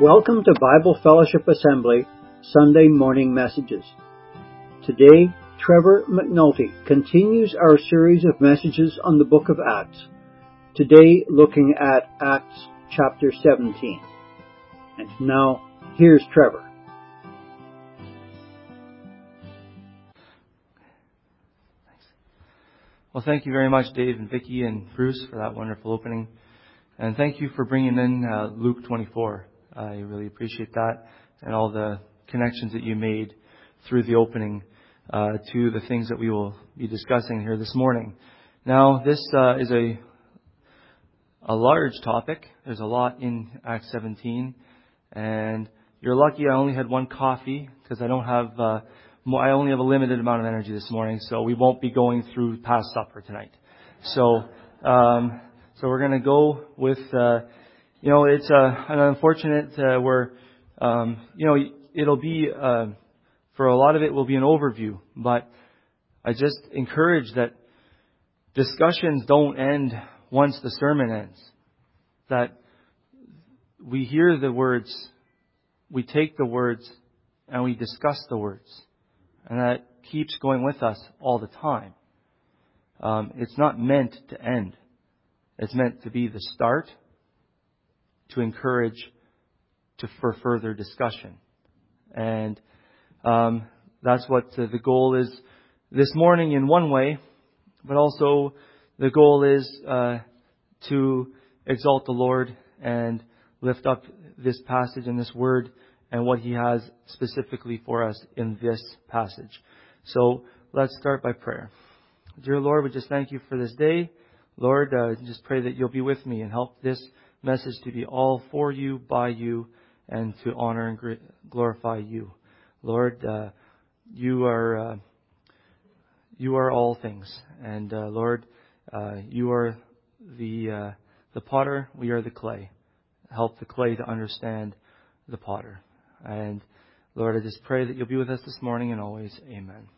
Welcome to Bible Fellowship Assembly Sunday morning messages. Today, Trevor McNulty continues our series of messages on the book of Acts. Today, looking at Acts chapter 17. And now, here's Trevor. Well, thank you very much, Dave and Vicki and Bruce, for that wonderful opening. And thank you for bringing in uh, Luke 24. I really appreciate that and all the connections that you made through the opening uh, to the things that we will be discussing here this morning. Now, this uh, is a a large topic. There's a lot in Acts 17, and you're lucky I only had one coffee because I don't have uh, I only have a limited amount of energy this morning, so we won't be going through past supper tonight. So, um, so we're going to go with, uh, you know, it's uh, an unfortunate uh, where, um, you know, it'll be uh, for a lot of it will be an overview, but I just encourage that discussions don't end once the sermon ends. That we hear the words, we take the words, and we discuss the words. And that keeps going with us all the time. Um, it's not meant to end. It's meant to be the start, to encourage, to for further discussion. And um, that's what the goal is this morning in one way, but also the goal is uh, to exalt the Lord and lift up this passage and this word and what He has specifically for us in this passage. So let's start by prayer. Dear Lord, we just thank you for this day. Lord, uh, just pray that you'll be with me and help this message to be all for you, by you, and to honor and glorify you. Lord, uh, you are uh, you are all things, and uh, Lord, uh, you are the uh, the potter. We are the clay. Help the clay to understand the potter. And Lord, I just pray that you'll be with us this morning and always. Amen.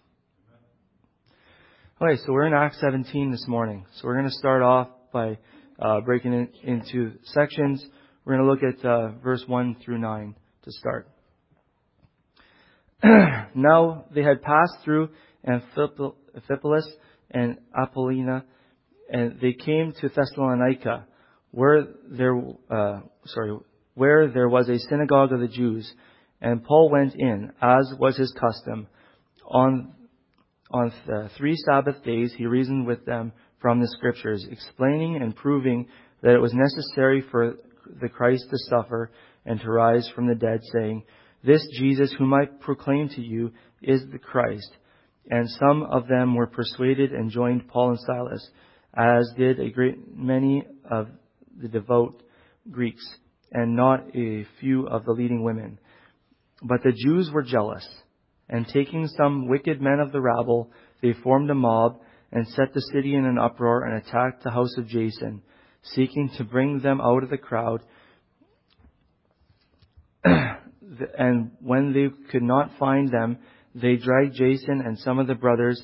Okay, so we're in Acts 17 this morning. So we're going to start off by uh, breaking it into sections. We're going to look at uh, verse 1 through 9 to start. now they had passed through Amphipolis and Apollonia, and they came to Thessalonica, where there, uh, sorry, where there was a synagogue of the Jews. And Paul went in, as was his custom. On, on three Sabbath days he reasoned with them from the Scriptures, explaining and proving that it was necessary for the Christ to suffer and to rise from the dead, saying, This Jesus whom I proclaim to you is the Christ. And some of them were persuaded and joined Paul and Silas, as did a great many of the devout Greeks, and not a few of the leading women. But the Jews were jealous, and taking some wicked men of the rabble, they formed a mob and set the city in an uproar and attacked the house of Jason, seeking to bring them out of the crowd. and when they could not find them, they dragged Jason and some of the brothers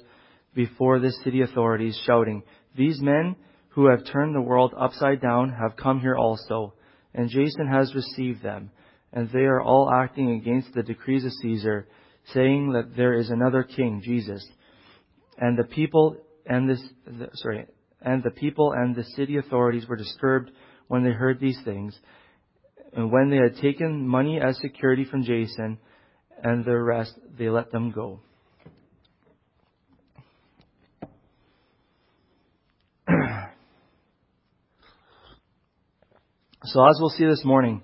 before the city authorities, shouting, These men who have turned the world upside down have come here also, and Jason has received them and they are all acting against the decrees of Caesar, saying that there is another king, Jesus. And the people and this, sorry, and the people and the city authorities were disturbed when they heard these things. And when they had taken money as security from Jason and the rest, they let them go. so as we'll see this morning,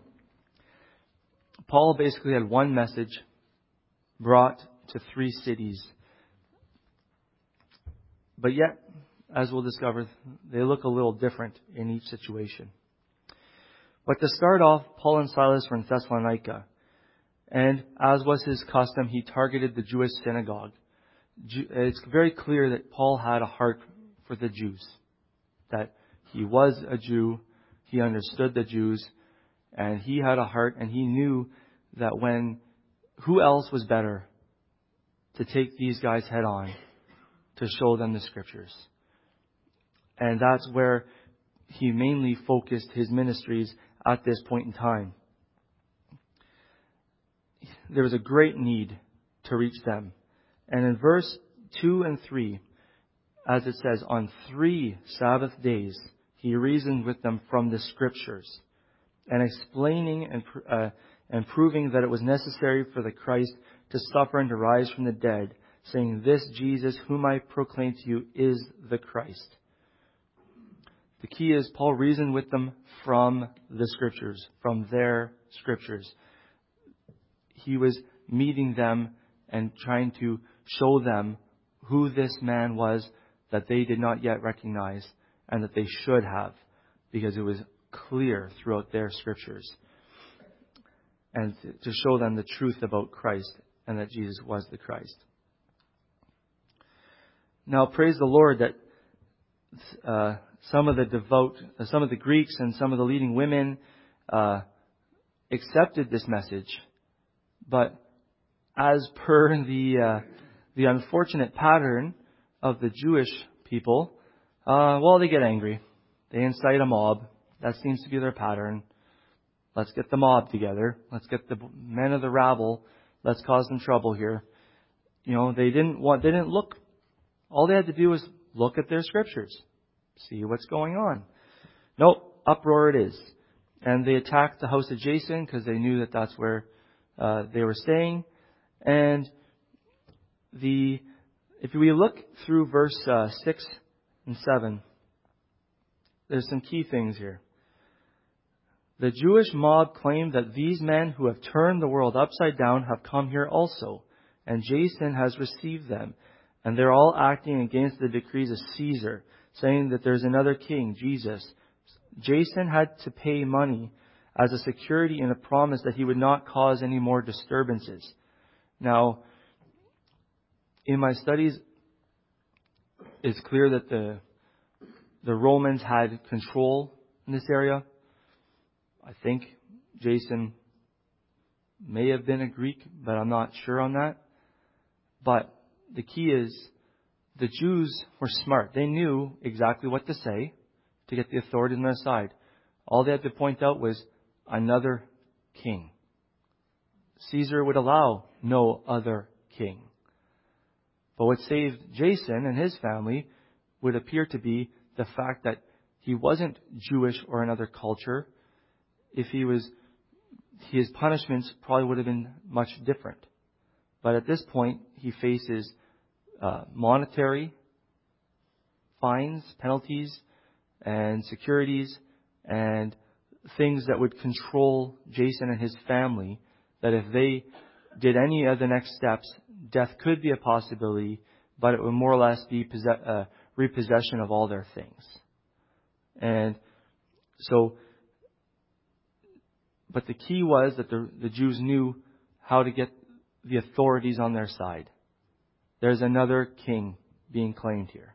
Paul basically had one message brought to three cities. But yet, as we'll discover, they look a little different in each situation. But to start off, Paul and Silas were in Thessalonica. And as was his custom, he targeted the Jewish synagogue. It's very clear that Paul had a heart for the Jews. That he was a Jew, he understood the Jews, and he had a heart and he knew that when who else was better to take these guys head on to show them the scriptures? And that's where he mainly focused his ministries at this point in time. there was a great need to reach them. And in verse 2 and 3, as it says, on three Sabbath days, he reasoned with them from the scriptures and explaining and, uh, and proving that it was necessary for the Christ to suffer and to rise from the dead, saying, This Jesus, whom I proclaim to you, is the Christ. The key is Paul reasoned with them from the scriptures, from their scriptures. He was meeting them and trying to show them who this man was that they did not yet recognize and that they should have because it was clear throughout their scriptures. And to show them the truth about Christ and that Jesus was the Christ. Now, praise the Lord that uh, some of the devout, uh, some of the Greeks and some of the leading women uh, accepted this message, but as per the uh, the unfortunate pattern of the Jewish people, uh, well, they get angry. They incite a mob. That seems to be their pattern. Let's get the mob together. Let's get the men of the rabble. Let's cause some trouble here. You know, they didn't want, they didn't look. All they had to do was look at their scriptures see what's going on. Nope, uproar it is. And they attacked the house of Jason because they knew that that's where uh, they were staying. And the if we look through verse uh, six and seven, there's some key things here. The Jewish mob claimed that these men who have turned the world upside down have come here also, and Jason has received them, and they're all acting against the decrees of Caesar saying that there's another king, Jesus. Jason had to pay money as a security and a promise that he would not cause any more disturbances. Now, in my studies, it's clear that the the Romans had control in this area. I think Jason may have been a Greek, but I'm not sure on that. But the key is the Jews were smart. They knew exactly what to say to get the authority on their side. All they had to point out was another king. Caesar would allow no other king. But what saved Jason and his family would appear to be the fact that he wasn't Jewish or another culture. If he was, his punishments probably would have been much different. But at this point, he faces uh, monetary fines, penalties, and securities, and things that would control Jason and his family. That if they did any of the next steps, death could be a possibility, but it would more or less be possess- uh, repossession of all their things. And so, but the key was that the, the Jews knew how to get the authorities on their side. There's another king being claimed here.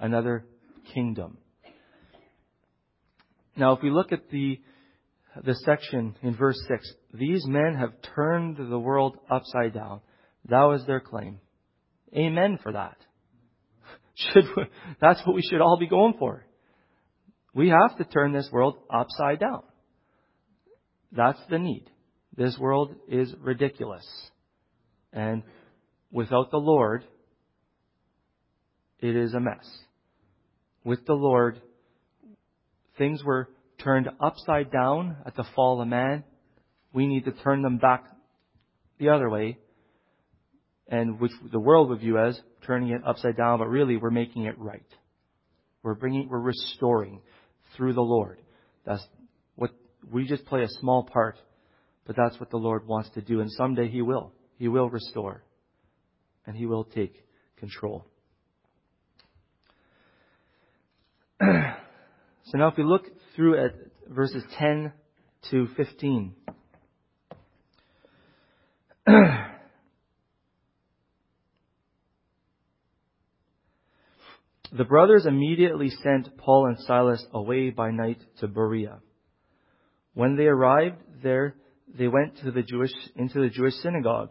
Another kingdom. Now, if we look at the, the section in verse 6, these men have turned the world upside down. That was their claim. Amen for that. Should that's what we should all be going for. We have to turn this world upside down. That's the need. This world is ridiculous. And Without the Lord, it is a mess. With the Lord, things were turned upside down at the fall of man. We need to turn them back the other way, and which the world would view as turning it upside down, but really we're making it right. We're bringing, we're restoring through the Lord. That's what we just play a small part, but that's what the Lord wants to do, and someday He will. He will restore and He will take control. so now if we look through at verses 10 to 15. the brothers immediately sent Paul and Silas away by night to Berea. When they arrived there, they went to the Jewish, into the Jewish synagogue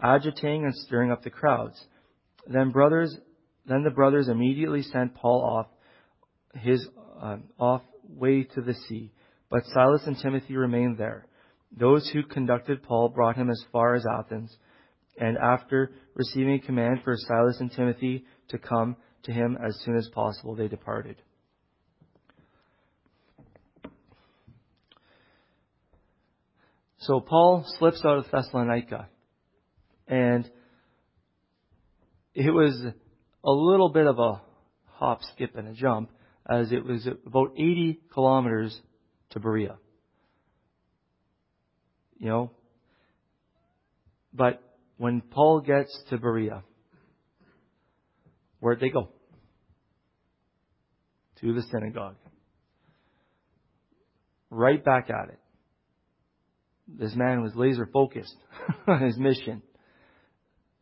agitating and stirring up the crowds. Then brothers, then the brothers immediately sent Paul off his uh, off way to the sea, but Silas and Timothy remained there. Those who conducted Paul brought him as far as Athens, and after receiving a command for Silas and Timothy to come to him as soon as possible, they departed. So Paul slips out of Thessalonica, and it was a little bit of a hop, skip, and a jump, as it was about 80 kilometers to Berea. You know, but when Paul gets to Berea, where'd they go? To the synagogue. Right back at it. This man was laser focused on his mission.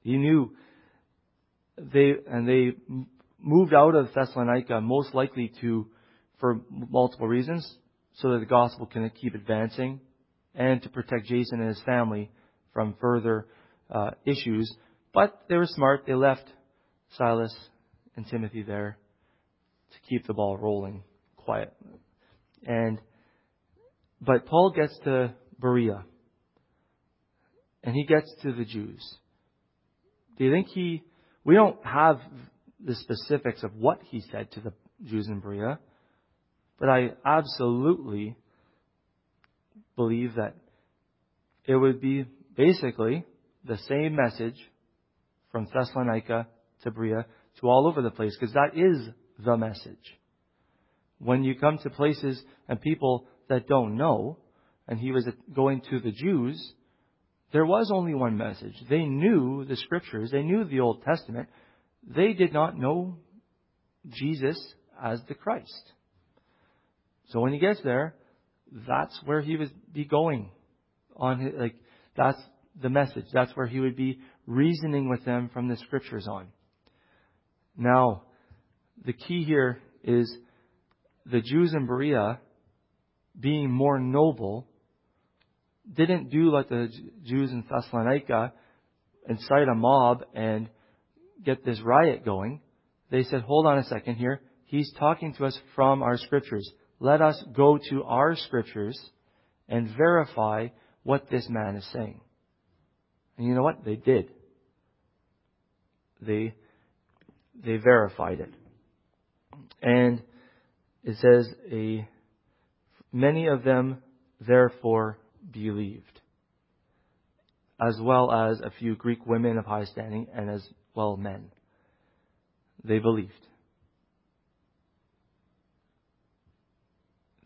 He knew they, and they moved out of Thessalonica most likely to, for multiple reasons, so that the gospel can keep advancing and to protect Jason and his family from further uh, issues. But they were smart. They left Silas and Timothy there to keep the ball rolling quiet. And but Paul gets to Berea and he gets to the Jews. Do you think he we don't have the specifics of what he said to the Jews in Berea, but I absolutely believe that it would be basically the same message from Thessalonica to Berea to all over the place, because that is the message. When you come to places and people that don't know, and he was going to the Jews, there was only one message. They knew the scriptures, they knew the Old Testament. They did not know Jesus as the Christ. So when he gets there, that's where he would be going on his, like that's the message. That's where he would be reasoning with them from the scriptures on. Now, the key here is the Jews in Berea being more noble didn't do like the Jews in Thessalonica, incite a mob and get this riot going. They said, hold on a second here. He's talking to us from our scriptures. Let us go to our scriptures and verify what this man is saying. And you know what? They did. They, they verified it. And it says, a, many of them therefore believed, as well as a few Greek women of high standing and as well men. They believed.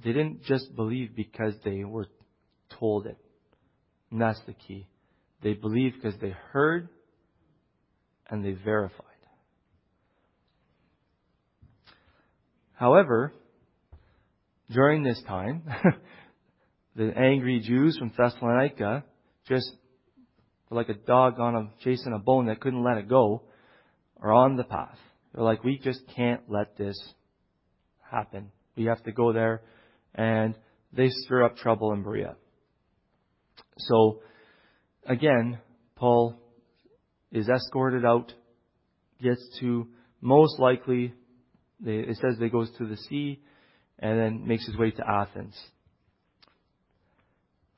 They didn't just believe because they were told it. And that's the key. They believed because they heard and they verified. However, during this time, the angry Jews from Thessalonica just like a dog on a chasing a bone that couldn't let it go are on the path. They're like, we just can't let this happen. We have to go there and they stir up trouble in Berea. So again, Paul is escorted out, gets to most likely, it says they goes to the sea and then makes his way to Athens.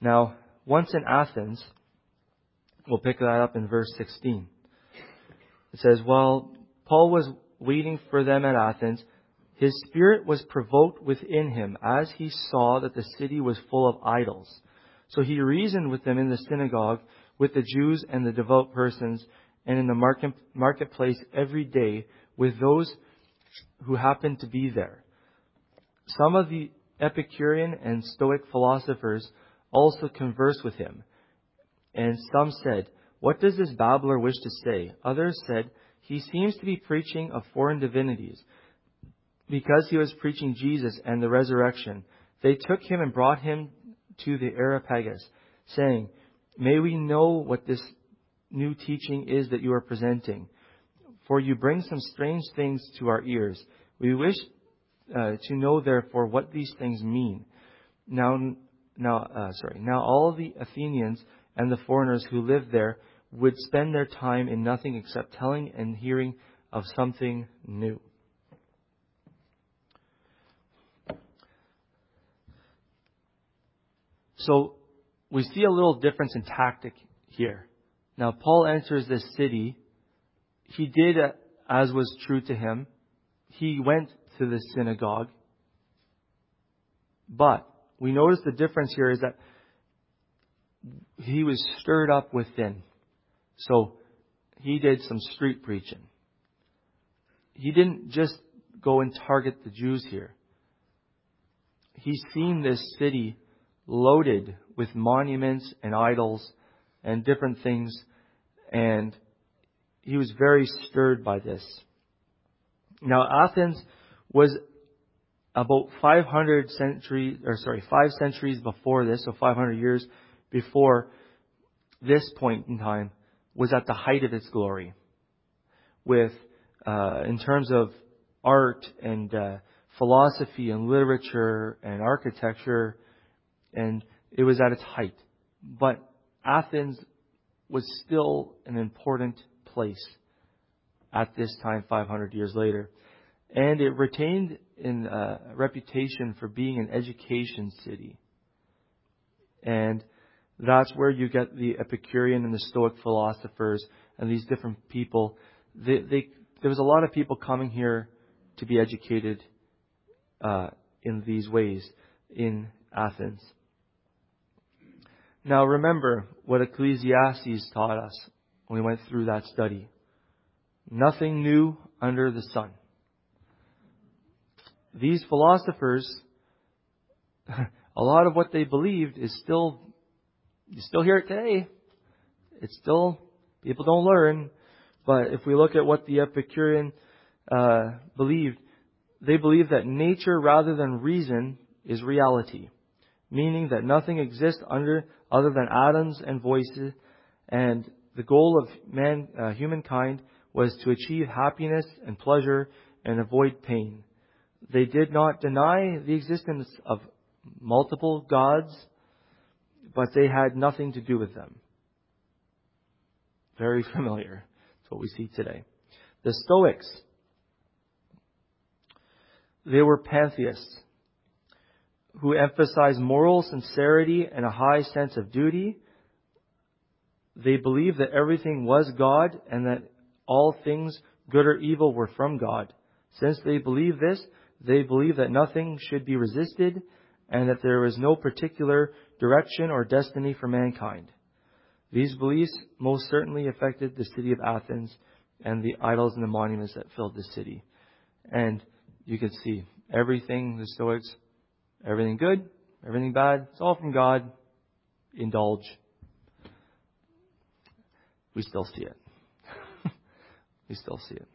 Now, once in Athens, we'll pick that up in verse 16. It says, While Paul was waiting for them at Athens, his spirit was provoked within him as he saw that the city was full of idols. So he reasoned with them in the synagogue, with the Jews and the devout persons, and in the market, marketplace every day with those who happened to be there. Some of the Epicurean and Stoic philosophers also conversed with him. And some said, What does this babbler wish to say? Others said, He seems to be preaching of foreign divinities. Because he was preaching Jesus and the resurrection, they took him and brought him to the Areopagus, saying, May we know what this new teaching is that you are presenting. For you bring some strange things to our ears. We wish uh, to know, therefore, what these things mean. Now, now, uh, sorry. Now, all the Athenians and the foreigners who lived there would spend their time in nothing except telling and hearing of something new. So, we see a little difference in tactic here. Now, Paul enters this city. He did as was true to him. He went to the synagogue. But we notice the difference here is that he was stirred up within. So he did some street preaching. He didn't just go and target the Jews here. He's seen this city loaded with monuments and idols and different things, and he was very stirred by this. Now, Athens was about 500 centuries, or sorry, five centuries before this, so 500 years before this point in time, was at the height of its glory. With, uh, in terms of art and uh, philosophy and literature and architecture, and it was at its height. But Athens was still an important place at this time, 500 years later. And it retained in, uh, a reputation for being an education city. And that's where you get the Epicurean and the Stoic philosophers and these different people. They, they, there was a lot of people coming here to be educated uh, in these ways in Athens. Now remember what Ecclesiastes taught us when we went through that study. Nothing new under the sun. These philosophers, a lot of what they believed is still, you still hear it today. It's still, people don't learn. But if we look at what the Epicurean uh, believed, they believed that nature rather than reason is reality, meaning that nothing exists under other than atoms and voids, and the goal of man, uh, humankind was to achieve happiness and pleasure and avoid pain. They did not deny the existence of multiple gods, but they had nothing to do with them. Very familiar. That's what we see today. The Stoics, they were pantheists who emphasized moral sincerity and a high sense of duty. They believed that everything was God and that all things, good or evil, were from God. Since they believed this, they believed that nothing should be resisted and that there was no particular direction or destiny for mankind. These beliefs most certainly affected the city of Athens and the idols and the monuments that filled the city. And you can see everything, the Stoics Everything good, everything bad, it's all from God. Indulge. We still see it. we still see it.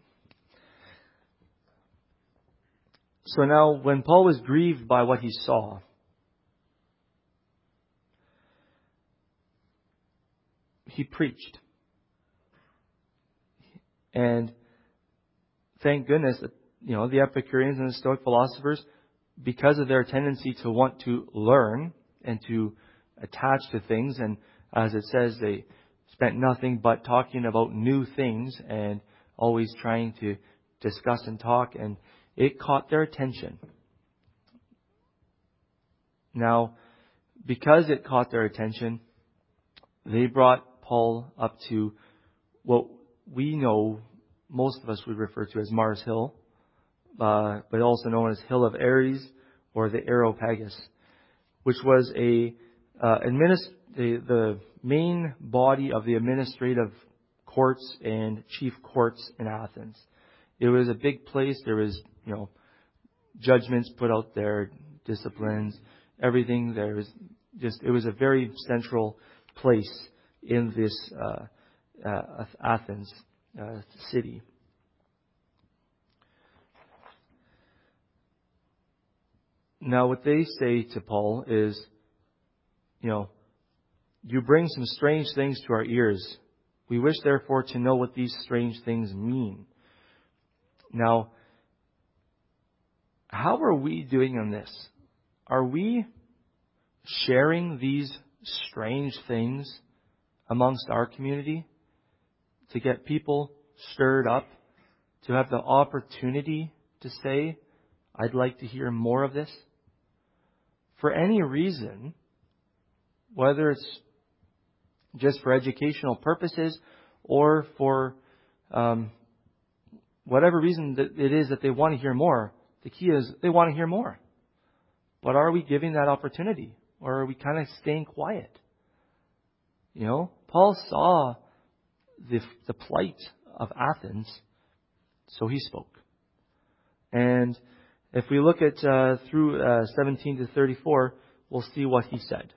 So now, when Paul was grieved by what he saw, he preached. And thank goodness that, you know, the Epicureans and the Stoic philosophers because of their tendency to want to learn and to attach to things, and as it says, they spent nothing but talking about new things and always trying to discuss and talk, and it caught their attention. Now, because it caught their attention, they brought Paul up to what we know most of us would refer to as Mars Hill, uh, but also known as Hill of Ares or the Areopagus, which was a uh, administ- the, the main body of the administrative courts and chief courts in Athens. It was a big place. There was, you know, judgments put out there, disciplines, everything. There was just, it was a very central place in this uh, uh, Athens uh, city. Now, what they say to Paul is, you know, You bring some strange things to our ears. We wish therefore to know what these strange things mean. Now, how are we doing on this? Are we sharing these strange things amongst our community to get people stirred up, to have the opportunity to say, I'd like to hear more of this? For any reason, whether it's just for educational purposes or for um, whatever reason that it is that they want to hear more, the key is they want to hear more. But are we giving that opportunity? Or are we kind of staying quiet? You know, Paul saw the, the plight of Athens, so he spoke. And if we look at uh, through uh, 17 to 34, we'll see what he said.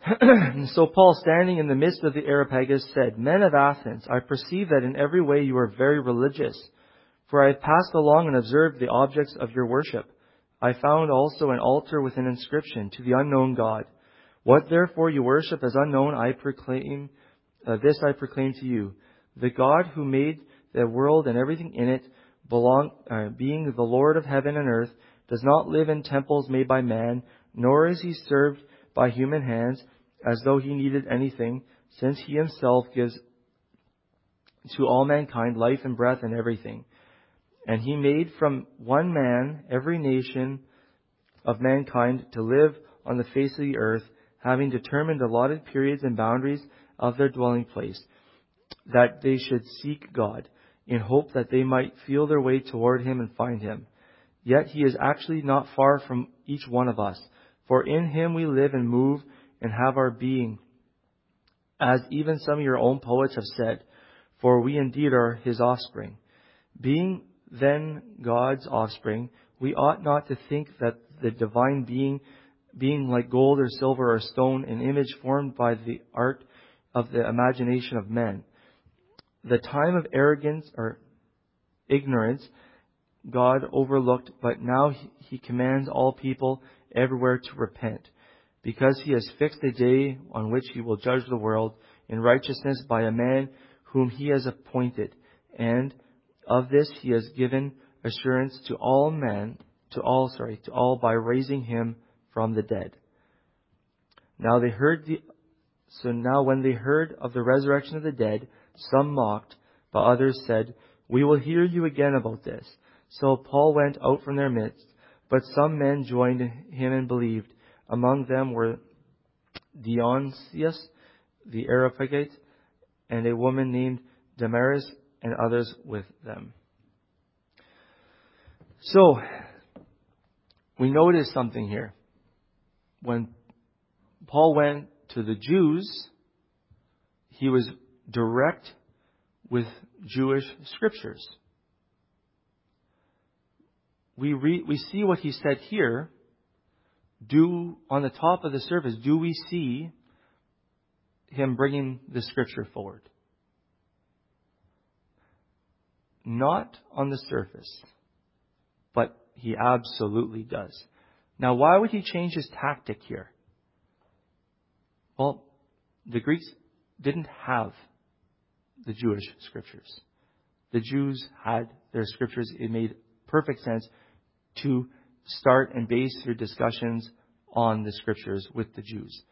so Paul, standing in the midst of the Areopagus, said, Men of Athens, I perceive that in every way you are very religious. For I have passed along and observed the objects of your worship. I found also an altar with an inscription to the unknown God. What therefore you worship as unknown, I proclaim, uh, this I proclaim to you. The God who made the world and everything in it, belong, uh, being the Lord of heaven and earth, does not live in temples made by man, nor is he served by human hands as though he needed anything, since he himself gives to all mankind life and breath and everything. And he made from one man every nation of mankind to live on the face of the earth, having determined allotted periods and boundaries of their dwelling place, that they should seek God, in hope that they might feel their way toward him and find him. Yet he is actually not far from each one of us, for in him we live and move and have our being. As even some of your own poets have said, for we indeed are his offspring. Being then God's offspring, we ought not to think that the divine being, being like gold or silver or stone, an image formed by the art of the imagination of men. The time of arrogance or ignorance God overlooked, but now he commands all people everywhere to repent, because he has fixed a day on which he will judge the world in righteousness by a man whom he has appointed, and of this he has given assurance to all men, to all, sorry, to all by raising him from the dead. Now they heard the, so now when they heard of the resurrection of the dead, some mocked, but others said, We will hear you again about this. So Paul went out from their midst, but some men joined him and believed. Among them were Dionysius, the Areopagite, and a woman named Damaris and others with them. So, we notice something here. When Paul went to the Jews, he was direct with Jewish scriptures. We, read, we see what he said here. Do, on the top of the surface, do we see him bringing the scripture forward? Not on the surface, but he absolutely does. Now, why would he change his tactic here? Well, the Greeks didn't have the Jewish scriptures. The Jews had their scriptures. It made perfect sense to start and base your discussions on the scriptures with the Jews.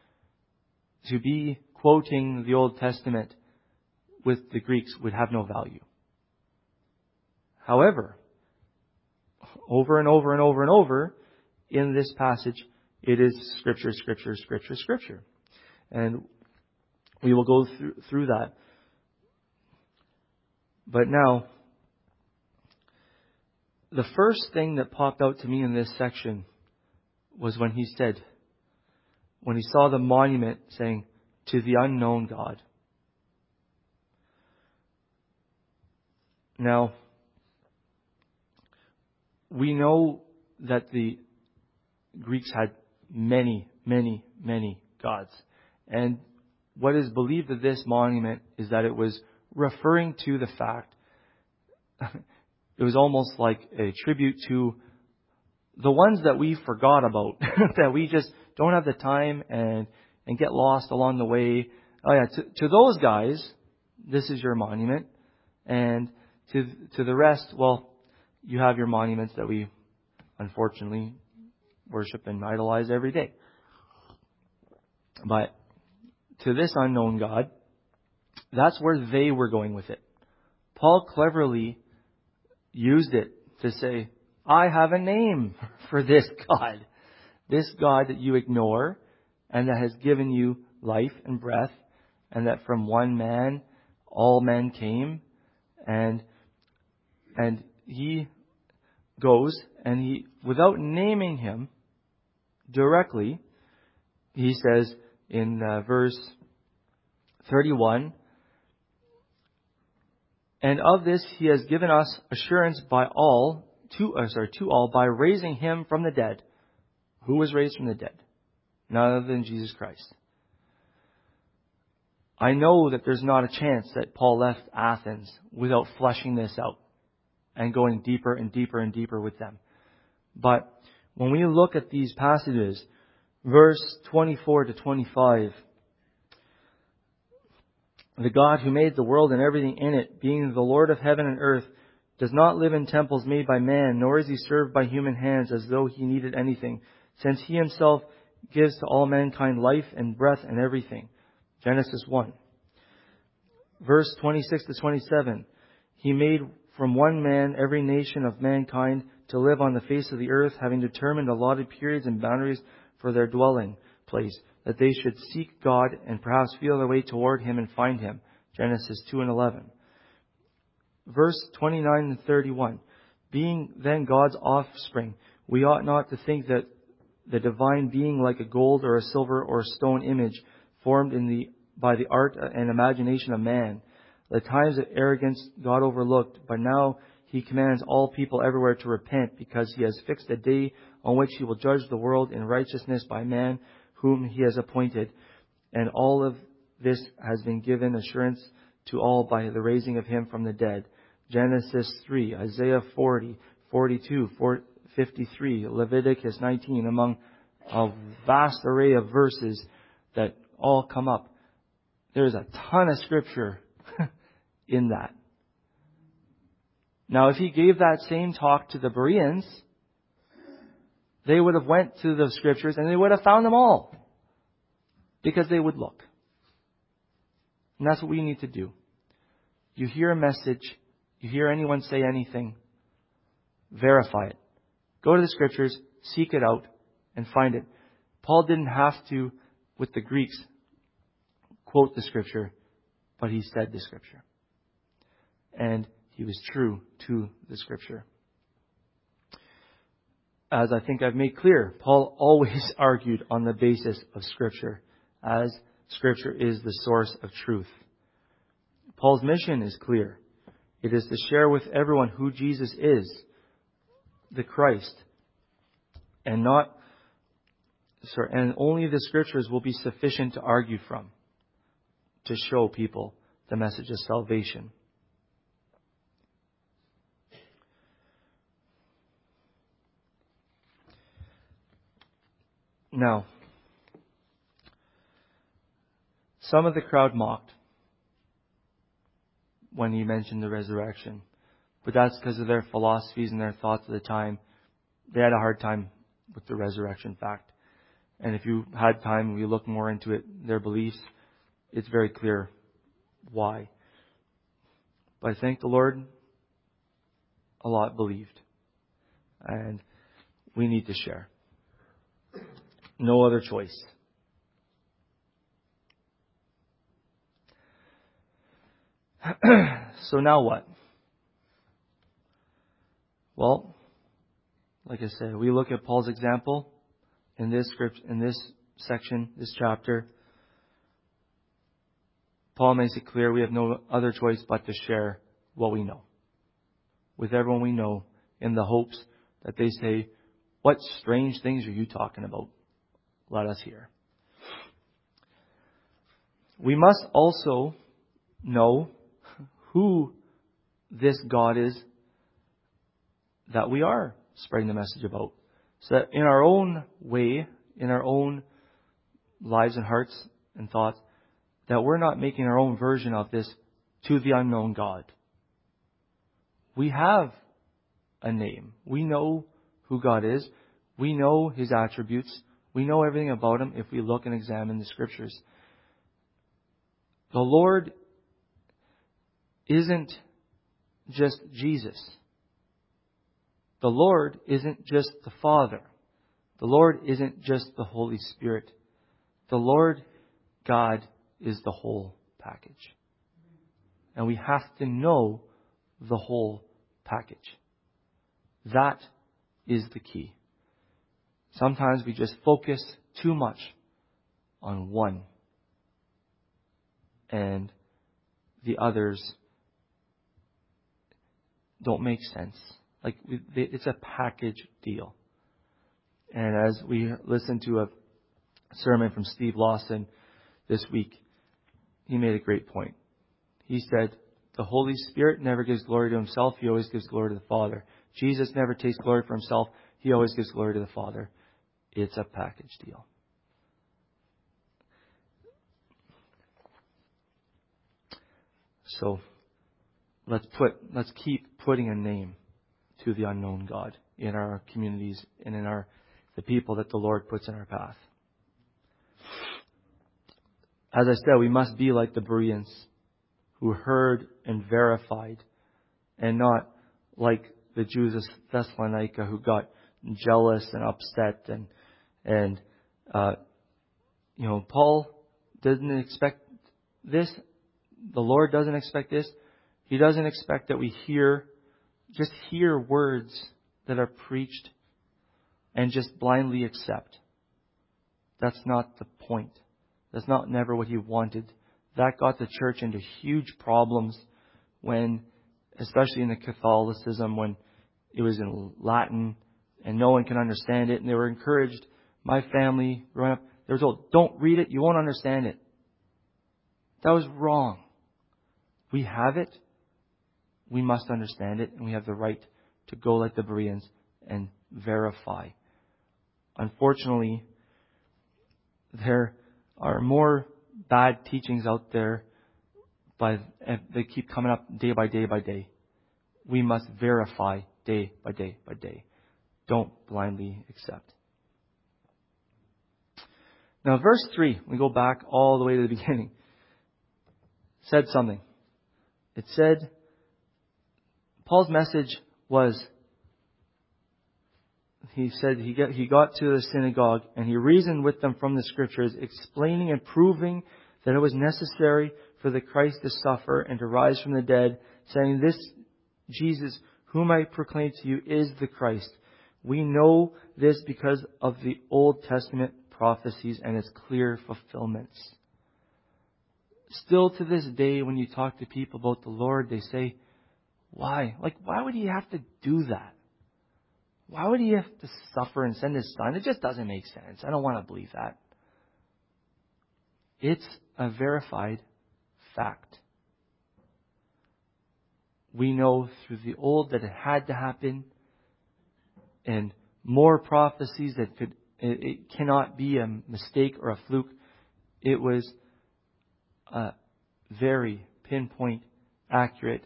To be quoting the Old Testament with the Greeks would have no value. However, over and over and over and over in this passage, it is scripture, scripture, scripture, scripture. And we will go through, through that. But now, the first thing that popped out to me in this section was when he said, when he saw the monument saying, to the unknown God. Now, we know that the Greeks had many, many, many gods. And what is believed of this monument is that it was referring to the fact, it was almost like a tribute to the ones that we forgot about, that we just don't have the time and, and get lost along the way. Oh yeah, to, to those guys, this is your monument. And to, to the rest, well, you have your monuments that we unfortunately worship and idolize every day. But to this unknown God, that's where they were going with it. Paul cleverly used it to say, I have a name for this God. This God that you ignore and that has given you life and breath and that from one man all men came and and he goes and he without naming him directly he says in uh, verse 31 and of this he has given us assurance by all to us sorry to all by raising him from the dead. Who was raised from the dead? None other than Jesus Christ. I know that there's not a chance that Paul left Athens without fleshing this out and going deeper and deeper and deeper with them. But when we look at these passages, verse 24 to 25, the God who made the world and everything in it, being the Lord of heaven and earth, does not live in temples made by man, nor is he served by human hands as though he needed anything, since he himself gives to all mankind life and breath and everything. Genesis 1. Verse 26 to 27. He made from one man every nation of mankind to live on the face of the earth, having determined allotted periods and boundaries for their dwelling place, that they should seek God and perhaps feel their way toward Him and find Him. Genesis 2 and 11. Verse 29 and 31. Being then God's offspring, we ought not to think that the divine being like a gold or a silver or a stone image formed in the, by the art and imagination of man. The times of arrogance God overlooked, but now he commands all people everywhere to repent because he has fixed a day on which he will judge the world in righteousness by man whom he has appointed. And all of this has been given assurance to all by the raising of him from the dead. Genesis 3, Isaiah 40, 42, 53, Leviticus 19, among a vast array of verses that all come up. There's a ton of scripture in that. Now, if he gave that same talk to the Bereans, they would have went to the scriptures and they would have found them all because they would look. And that's what we need to do. You hear a message, you hear anyone say anything, verify it. Go to the scriptures, seek it out, and find it. Paul didn't have to, with the Greeks, quote the scripture, but he said the scripture. And he was true to the scripture. As I think I've made clear, Paul always argued on the basis of scripture, as scripture is the source of truth. Paul's mission is clear. It is to share with everyone who Jesus is, the Christ, and not, sorry, and only the scriptures will be sufficient to argue from to show people the message of salvation. Now, some of the crowd mocked when he mentioned the resurrection, but that's because of their philosophies and their thoughts at the time. They had a hard time with the resurrection fact. And if you had time, we look more into it, their beliefs, it's very clear why. But I thank the Lord, a lot believed. And we need to share. No other choice. so now what? Well, like I said, we look at Paul's example in this script, in this section, this chapter. Paul makes it clear we have no other choice but to share what we know with everyone we know in the hopes that they say, What strange things are you talking about? Let us hear. We must also know who this God is that we are spreading the message about. So that in our own way, in our own lives and hearts and thoughts, that we're not making our own version of this to the unknown God. We have a name. We know who God is. We know His attributes. We know everything about Him if we look and examine the Scriptures. The Lord isn't just Jesus. The Lord isn't just the Father. The Lord isn't just the Holy Spirit. The Lord God is the whole package. And we have to know the whole package. That is the key. Sometimes we just focus too much on one and the others don't make sense. Like, it's a package deal. And as we listened to a sermon from Steve Lawson this week, he made a great point. He said, The Holy Spirit never gives glory to himself, he always gives glory to the Father. Jesus never takes glory for himself, he always gives glory to the Father. It's a package deal. So let's put let's keep putting a name to the unknown God in our communities and in our the people that the Lord puts in our path. As I said, we must be like the Bereans who heard and verified and not like the Jews of Thessalonica who got jealous and upset and and uh, you know Paul didn't expect this. The Lord doesn't expect this. He doesn't expect that we hear just hear words that are preached and just blindly accept. That's not the point. That's not never what he wanted. That got the church into huge problems when, especially in the Catholicism, when it was in Latin and no one can understand it, and they were encouraged. My family growing up, were told, "Don't read it; you won't understand it." That was wrong. We have it. We must understand it, and we have the right to go like the Bereans and verify. Unfortunately, there are more bad teachings out there, but they keep coming up day by day by day. We must verify day by day by day. Don't blindly accept. Now, verse 3, we go back all the way to the beginning, said something. It said, Paul's message was he said he got, he got to the synagogue and he reasoned with them from the scriptures, explaining and proving that it was necessary for the Christ to suffer and to rise from the dead, saying, This Jesus, whom I proclaim to you, is the Christ. We know this because of the Old Testament prophecies and its clear fulfillments. Still to this day, when you talk to people about the Lord, they say, Why? Like, why would he have to do that? Why would he have to suffer and send his son? It just doesn't make sense. I don't want to believe that. It's a verified fact. We know through the old that it had to happen, and more prophecies that could, it, it cannot be a mistake or a fluke. It was a very pinpoint, accurate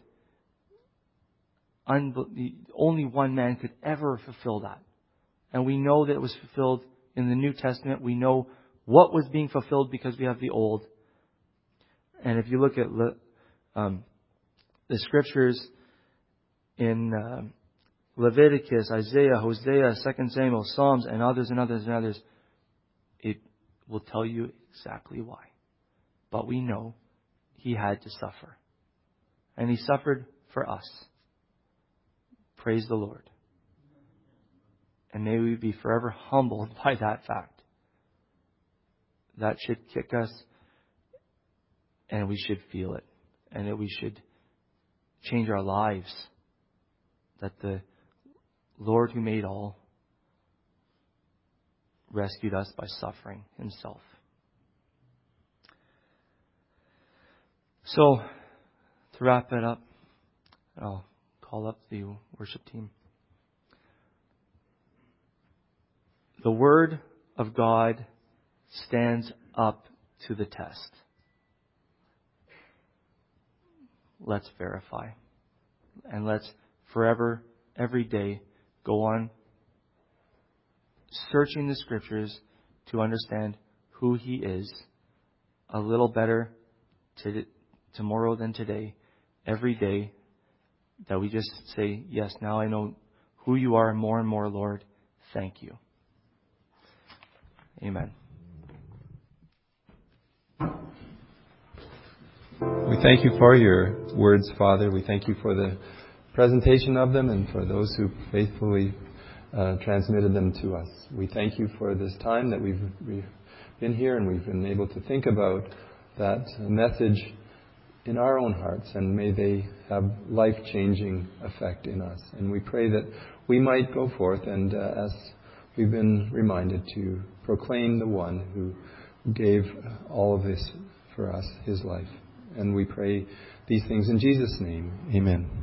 only one man could ever fulfill that. And we know that it was fulfilled in the New Testament. We know what was being fulfilled because we have the Old. And if you look at um, the scriptures in uh, Leviticus, Isaiah, Hosea, 2 Samuel, Psalms, and others and others and others, it will tell you exactly why. But we know he had to suffer. And he suffered for us. Praise the Lord. And may we be forever humbled by that fact. That should kick us, and we should feel it, and that we should change our lives. That the Lord who made all rescued us by suffering himself. So, to wrap it up, I'll call up the worship team. the Word of God stands up to the test. Let's verify. And let's forever, every day, go on searching the Scriptures to understand who He is a little better to, tomorrow than today, every day, that we just say, Yes, now I know who you are more and more, Lord. Thank you. Amen. We thank you for your words, Father. We thank you for the presentation of them and for those who faithfully uh, transmitted them to us. We thank you for this time that we've, we've been here and we've been able to think about that message in our own hearts and may they have life changing effect in us. And we pray that we might go forth and, uh, as we've been reminded, to proclaim the one who gave all of this for us, his life. And we pray these things in Jesus' name. Amen.